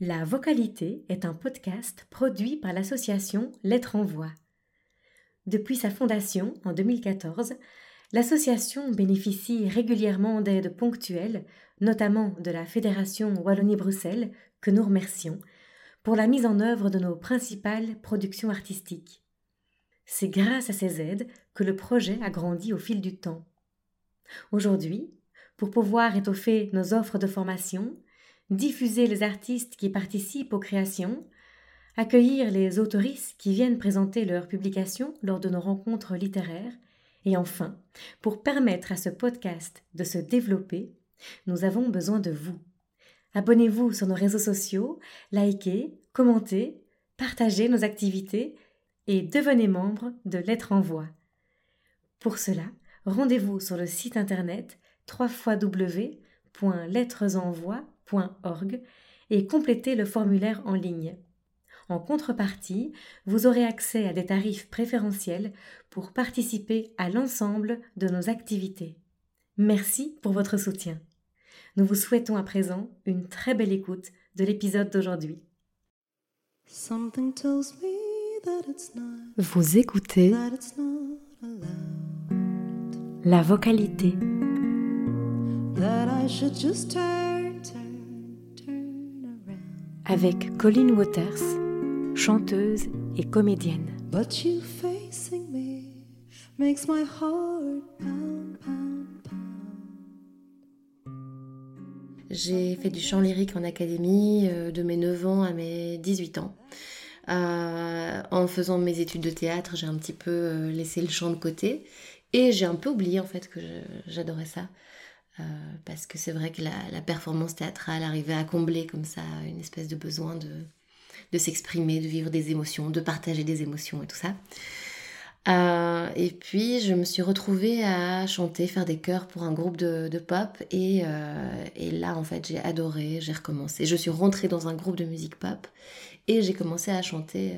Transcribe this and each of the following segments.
La vocalité est un podcast produit par l'association Lettres en Voix. Depuis sa fondation en 2014, l'association bénéficie régulièrement d'aides ponctuelles, notamment de la Fédération Wallonie-Bruxelles, que nous remercions, pour la mise en œuvre de nos principales productions artistiques. C'est grâce à ces aides que le projet a grandi au fil du temps. Aujourd'hui, pour pouvoir étoffer nos offres de formation, diffuser les artistes qui participent aux créations, accueillir les autoristes qui viennent présenter leurs publications lors de nos rencontres littéraires, et enfin, pour permettre à ce podcast de se développer, nous avons besoin de vous. Abonnez-vous sur nos réseaux sociaux, likez, commentez, partagez nos activités et devenez membre de Lettres en Voix. Pour cela, rendez-vous sur le site internet www.lettresenvoix.org et complétez le formulaire en ligne. En contrepartie, vous aurez accès à des tarifs préférentiels pour participer à l'ensemble de nos activités. Merci pour votre soutien. Nous vous souhaitons à présent une très belle écoute de l'épisode d'aujourd'hui. Vous écoutez la vocalité. Avec Colleen Waters, chanteuse et comédienne. J'ai fait du chant lyrique en académie euh, de mes 9 ans à mes 18 ans. Euh, en faisant mes études de théâtre, j'ai un petit peu euh, laissé le chant de côté et j'ai un peu oublié en fait que j'adorais ça. Euh, parce que c'est vrai que la, performance théâtrale arrivait à combler comme ça une espèce de besoin de, de s'exprimer, de vivre des émotions, de partager des émotions et tout ça. Euh, et puis je me suis retrouvée à chanter, faire des chœurs pour un groupe de, de pop et, euh, et, là en fait j'ai adoré, j'ai recommencé. Je suis rentrée dans un groupe de musique pop et j'ai commencé à chanter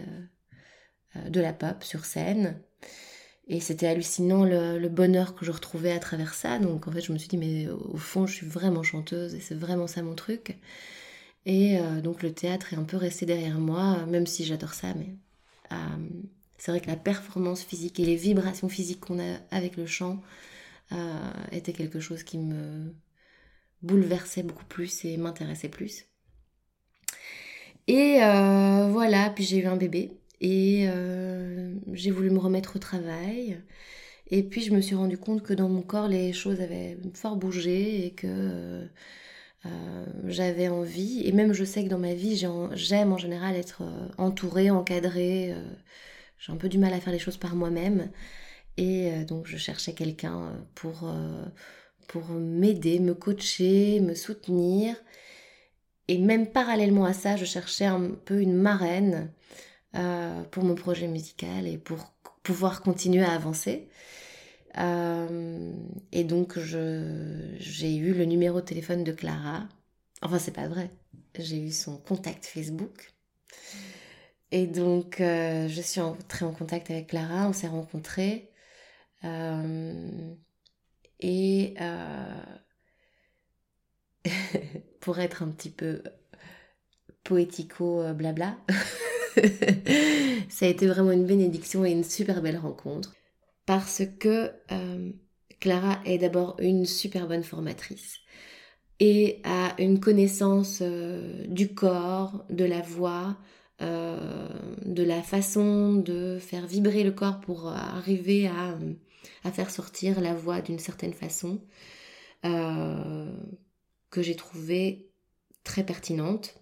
de la pop sur scène. Et c'était hallucinant le, bonheur que je retrouvais à travers ça. Donc en fait, je me suis dit, mais au fond, je suis vraiment chanteuse et c'est vraiment ça mon truc. Et euh, donc le théâtre est un peu resté derrière moi, même si j'adore ça. Mais euh, c'est vrai que la performance physique et les vibrations physiques qu'on a avec le chant euh, était quelque chose qui me bouleversait beaucoup plus et m'intéressait plus. Et voilà, puis j'ai eu un bébé. Et euh, j'ai voulu me remettre au travail. Et puis je me suis rendu compte que dans mon corps, les choses avaient fort bougé et que euh, j'avais envie. Et même je sais que dans ma vie, j'aime en général être euh, entourée, encadrée. j'ai un peu du mal à faire les choses par moi-même. Et donc je cherchais quelqu'un pour, pour m'aider, me coacher, me soutenir. Et même parallèlement à ça, je cherchais un peu une marraine euh, pour mon projet musical et pour pouvoir continuer à avancer. Euh, et donc j'ai eu le numéro de téléphone de Clara. Enfin c'est pas vrai. J'ai eu son contact Facebook. Et donc euh, je suis entrée en contact avec Clara, on s'est rencontrés. et pour être un petit peu poético blabla, ça a été vraiment une bénédiction et une super belle rencontre. Parce que euh, Clara est d'abord une super bonne formatrice et a une connaissance euh, du corps, de la voix, euh, de la façon de faire vibrer le corps pour arriver à, à faire sortir la voix d'une certaine façon que j'ai trouvé très pertinente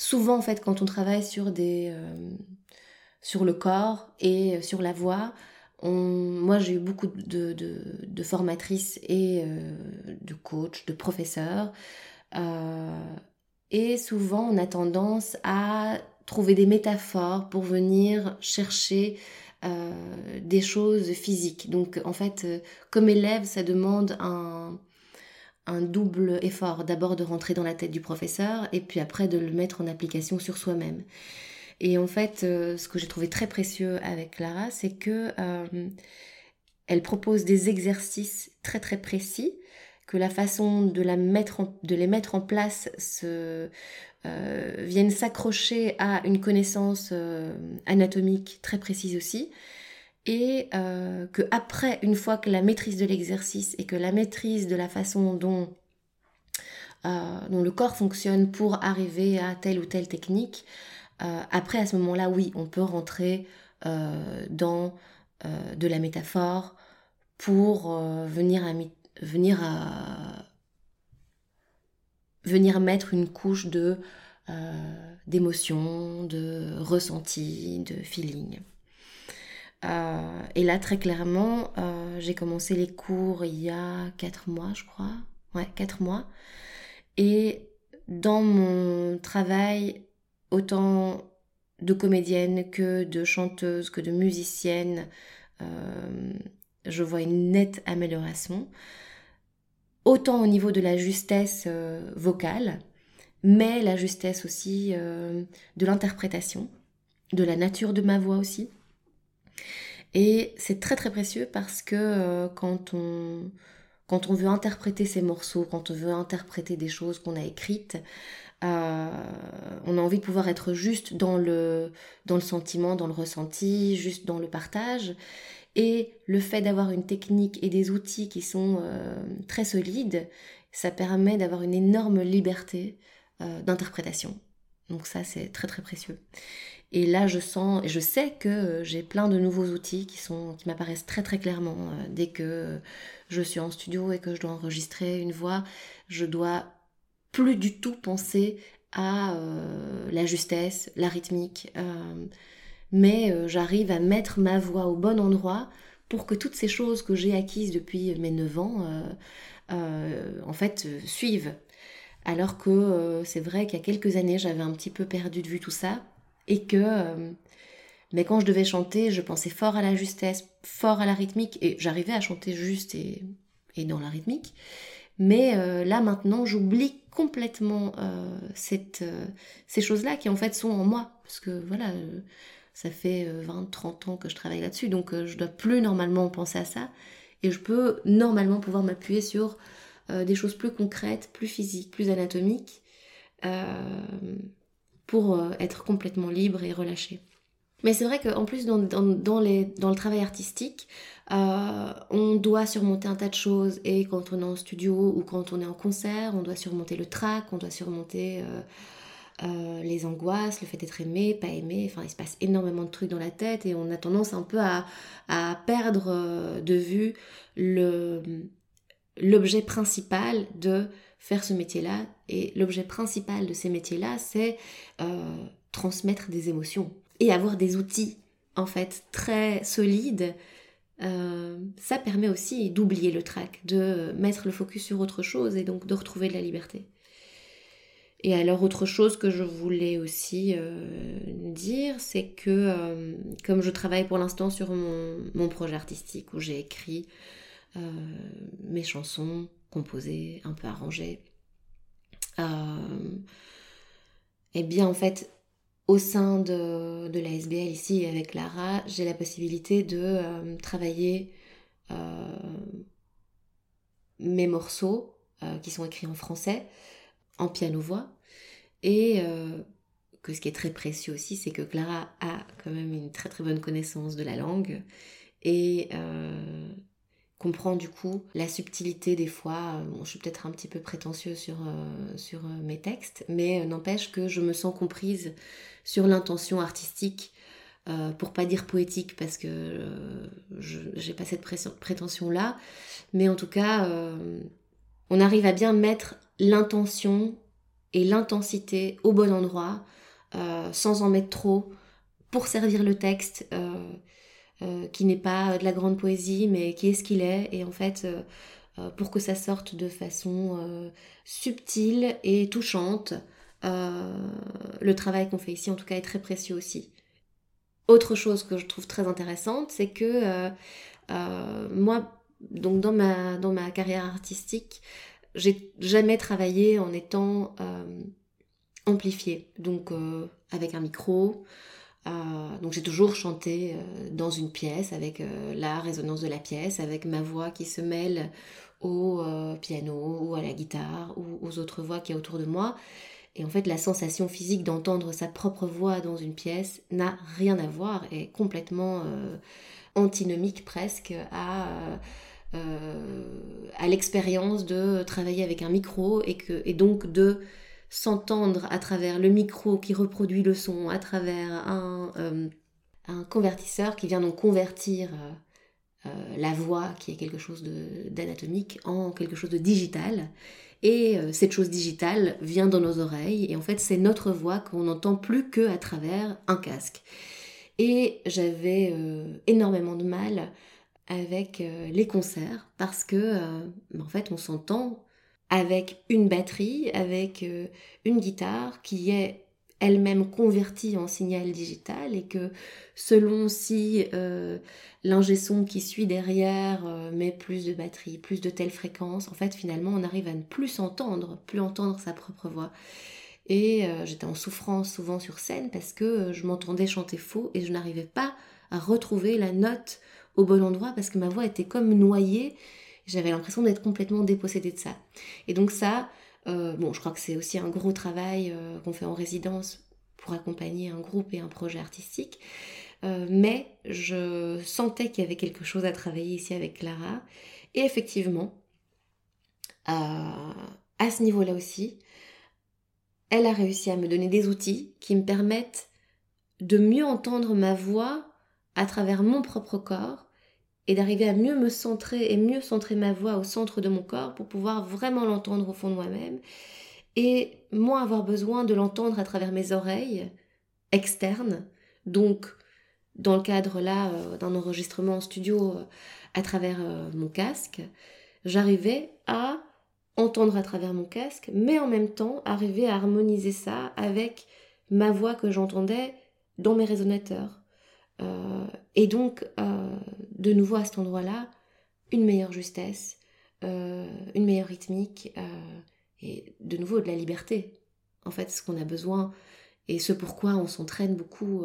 souvent en fait quand on travaille sur des euh, sur le corps et sur la voix moi j'ai eu beaucoup de, formatrices et euh, de coachs de professeurs euh, et souvent on a tendance à trouver des métaphores pour venir chercher des choses physiques. Donc en fait comme élève ça demande un un double effort, d'abord de rentrer dans la tête du professeur et puis après de le mettre en application sur soi-même. Et en fait, euh, ce que j'ai trouvé très précieux avec Clara, c'est que euh, elle propose des exercices très très précis que la façon de, la mettre de les mettre en place se, euh, vienne s'accrocher à une connaissance anatomique très précise aussi, et euh, que après, une fois que la maîtrise de l'exercice et que la maîtrise de la façon dont, dont le corps fonctionne pour arriver à telle ou telle technique, après à ce moment-là, oui, on peut rentrer dans de la métaphore pour venir à venir mettre une couche de euh, d'émotion, de ressenti, de feeling. Euh, et là, très clairement, euh, j'ai commencé les cours il y a 4 mois, je crois. Ouais, 4 mois. Et dans mon travail, autant de comédienne que de chanteuse, que de musicienne, je vois une nette amélioration autant au niveau de la justesse euh, vocale, mais la justesse aussi euh, de l'interprétation, de la nature de ma voix aussi. Et c'est très très précieux parce que euh, quand, on, veut interpréter ces morceaux, quand on veut interpréter des choses qu'on a écrites, on a envie de pouvoir être juste dans le, sentiment, dans le ressenti, juste dans le partage. Et le fait d'avoir une technique et des outils qui sont euh, très solides, ça permet d'avoir une énorme liberté euh, d'interprétation. Donc ça, c'est très très précieux. Et là, je sens et je sais que euh, j'ai plein de nouveaux outils qui qui m'apparaissent très très clairement dès que je suis en studio et que je dois enregistrer une voix, je dois plus du tout penser à la justesse, la rythmique mais euh, j'arrive à mettre ma voix au bon endroit pour que toutes ces choses que j'ai acquises depuis mes 9 ans, euh, euh, en fait, suivent. Alors que c'est vrai qu'il y a quelques années, j'avais un petit peu perdu de vue tout ça, et que mais quand je devais chanter, je pensais fort à la justesse, fort à la rythmique, et j'arrivais à chanter juste et, dans la rythmique. Mais là maintenant, j'oublie complètement ces choses-là qui en fait sont en moi. Parce que voilà, ça fait 20, euh, 30 ans que je travaille là-dessus, donc euh, je dois plus normalement penser à ça. Et je peux normalement pouvoir m'appuyer sur euh, des choses plus concrètes, plus physiques, plus anatomiques, pour être complètement libre et relâché. Mais c'est vrai qu'en plus, dans, le travail artistique, on doit surmonter un tas de choses. Et quand on est en studio ou quand on est en concert, on doit surmonter le trac, on doit surmonter euh, les angoisses, le fait d'être aimé, pas aimé, enfin il se passe énormément de trucs dans la tête et on a tendance un peu à, perdre euh, de vue l'objet principal de faire ce métier-là. Et l'objet principal de ces métiers-là, c'est euh, transmettre des émotions et avoir des outils en fait très solides. ça permet aussi d'oublier le trac, de mettre le focus sur autre chose et donc de retrouver de la liberté. Et alors autre chose que je voulais aussi euh, dire, c'est que euh, comme je travaille pour l'instant sur mon, projet artistique où j'ai écrit euh, mes chansons composées, un peu arrangées, et eh bien en fait au sein de, de la SBL ici avec Lara, j'ai la possibilité de travailler mes morceaux qui sont écrits en français en piano-voix. Et euh, que ce qui est très précieux aussi, c'est que Clara a quand même une très très bonne connaissance de la langue et euh, comprend du coup la subtilité des fois. je suis peut-être un petit peu prétentieuse sur, euh, sur mes textes, mais n'empêche que je me sens comprise sur l'intention artistique. pour pas dire poétique parce que j'ai pas cette prétention là mais en tout cas on arrive à bien mettre l'intention et l'intensité au bon endroit, euh, sans en mettre trop, pour servir le texte, euh, euh, qui n'est pas de la grande poésie, mais qui est ce qu'il est, et en fait, pour que ça sorte de façon subtile et touchante. le travail qu'on fait ici, en tout cas, est très précieux aussi. Autre chose que je trouve très intéressante, c'est que moi, donc dans ma, dans ma carrière artistique, j'ai jamais travaillé en étant euh, amplifiée, donc euh, avec un micro. Euh, donc j'ai toujours chanté dans une pièce avec la résonance de la pièce, avec ma voix qui se mêle au euh, piano ou à la guitare ou aux autres voix qui y autour de moi. Et en fait, la sensation physique d'entendre sa propre voix dans une pièce n'a rien à voir, est complètement euh, antinomique presque à, euh, l'expérience de travailler avec un micro et, et donc de s'entendre à travers le micro qui reproduit le son, à travers un, un convertisseur qui vient donc convertir euh, la voix, qui est quelque chose d'anatomique, en quelque chose de digital. Et euh, cette chose digitale vient dans nos oreilles, et en fait c'est notre voix qu'on n'entend plus que à travers un casque. Et j'avais euh, énormément de mal avec les concerts parce que en fait on s'entend avec une batterie, avec une guitare qui est elle-même convertie en signal digital et que selon si euh, l'ingé son qui suit derrière euh, met plus de batterie, plus de telle fréquence, en fait finalement on arrive à ne plus s'entendre, plus entendre sa propre voix. Et euh, j'étais en souffrance souvent sur scène parce que je m'entendais chanter faux et je n'arrivais pas à retrouver la note au bon endroit parce que ma voix était comme noyée. J'avais l'impression d'être complètement dépossédée de ça. Et donc ça, euh, bon, je crois que c'est aussi un gros travail euh, qu'on fait en résidence pour accompagner un groupe et un projet artistique. Euh, mais je sentais qu'il y avait quelque chose à travailler ici avec Clara. Et effectivement, à ce niveau-là aussi, elle a réussi à me donner des outils qui me permettent de mieux entendre ma voix à travers mon propre corps et d'arriver à mieux me centrer et mieux centrer ma voix au centre de mon corps pour pouvoir vraiment l'entendre au fond de moi-même et moins avoir besoin de l'entendre à travers mes oreilles externes. Donc, dans le cadre là euh, d'un enregistrement en studio euh, à travers euh, mon casque, j'arrivais à entendre à travers mon casque, mais en même temps arriver à harmoniser ça avec ma voix que j'entendais dans mes résonateurs. Euh, et donc, euh, de nouveau à cet endroit-là, une meilleure justesse, euh, une meilleure rythmique, et de nouveau de la liberté. En fait, ce qu'on a besoin, et ce pourquoi on s'entraîne beaucoup,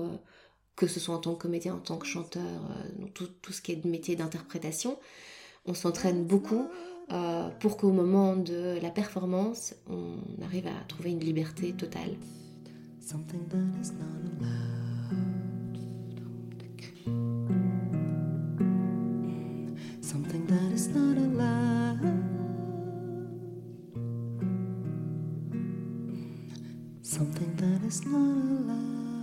que ce soit en tant que comédien, en tant que chanteur, tout, tout, ce qui est métier d'interprétation, on s'entraîne beaucoup pour qu'au moment de la performance, on arrive à trouver une liberté totale. is not allowed.